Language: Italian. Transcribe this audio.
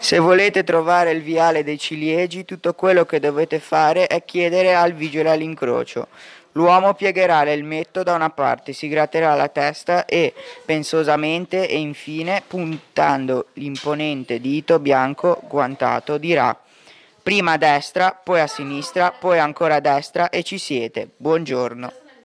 Se volete trovare il viale dei ciliegi, tutto quello che dovete fare è chiedere al vigile all'incrocio. L'uomo piegherà l'elmetto da una parte, si gratterà la testa e, pensosamente e infine, puntando l'imponente dito bianco guantato, dirà prima a destra, poi a sinistra, poi ancora a destra e ci siete. Buongiorno.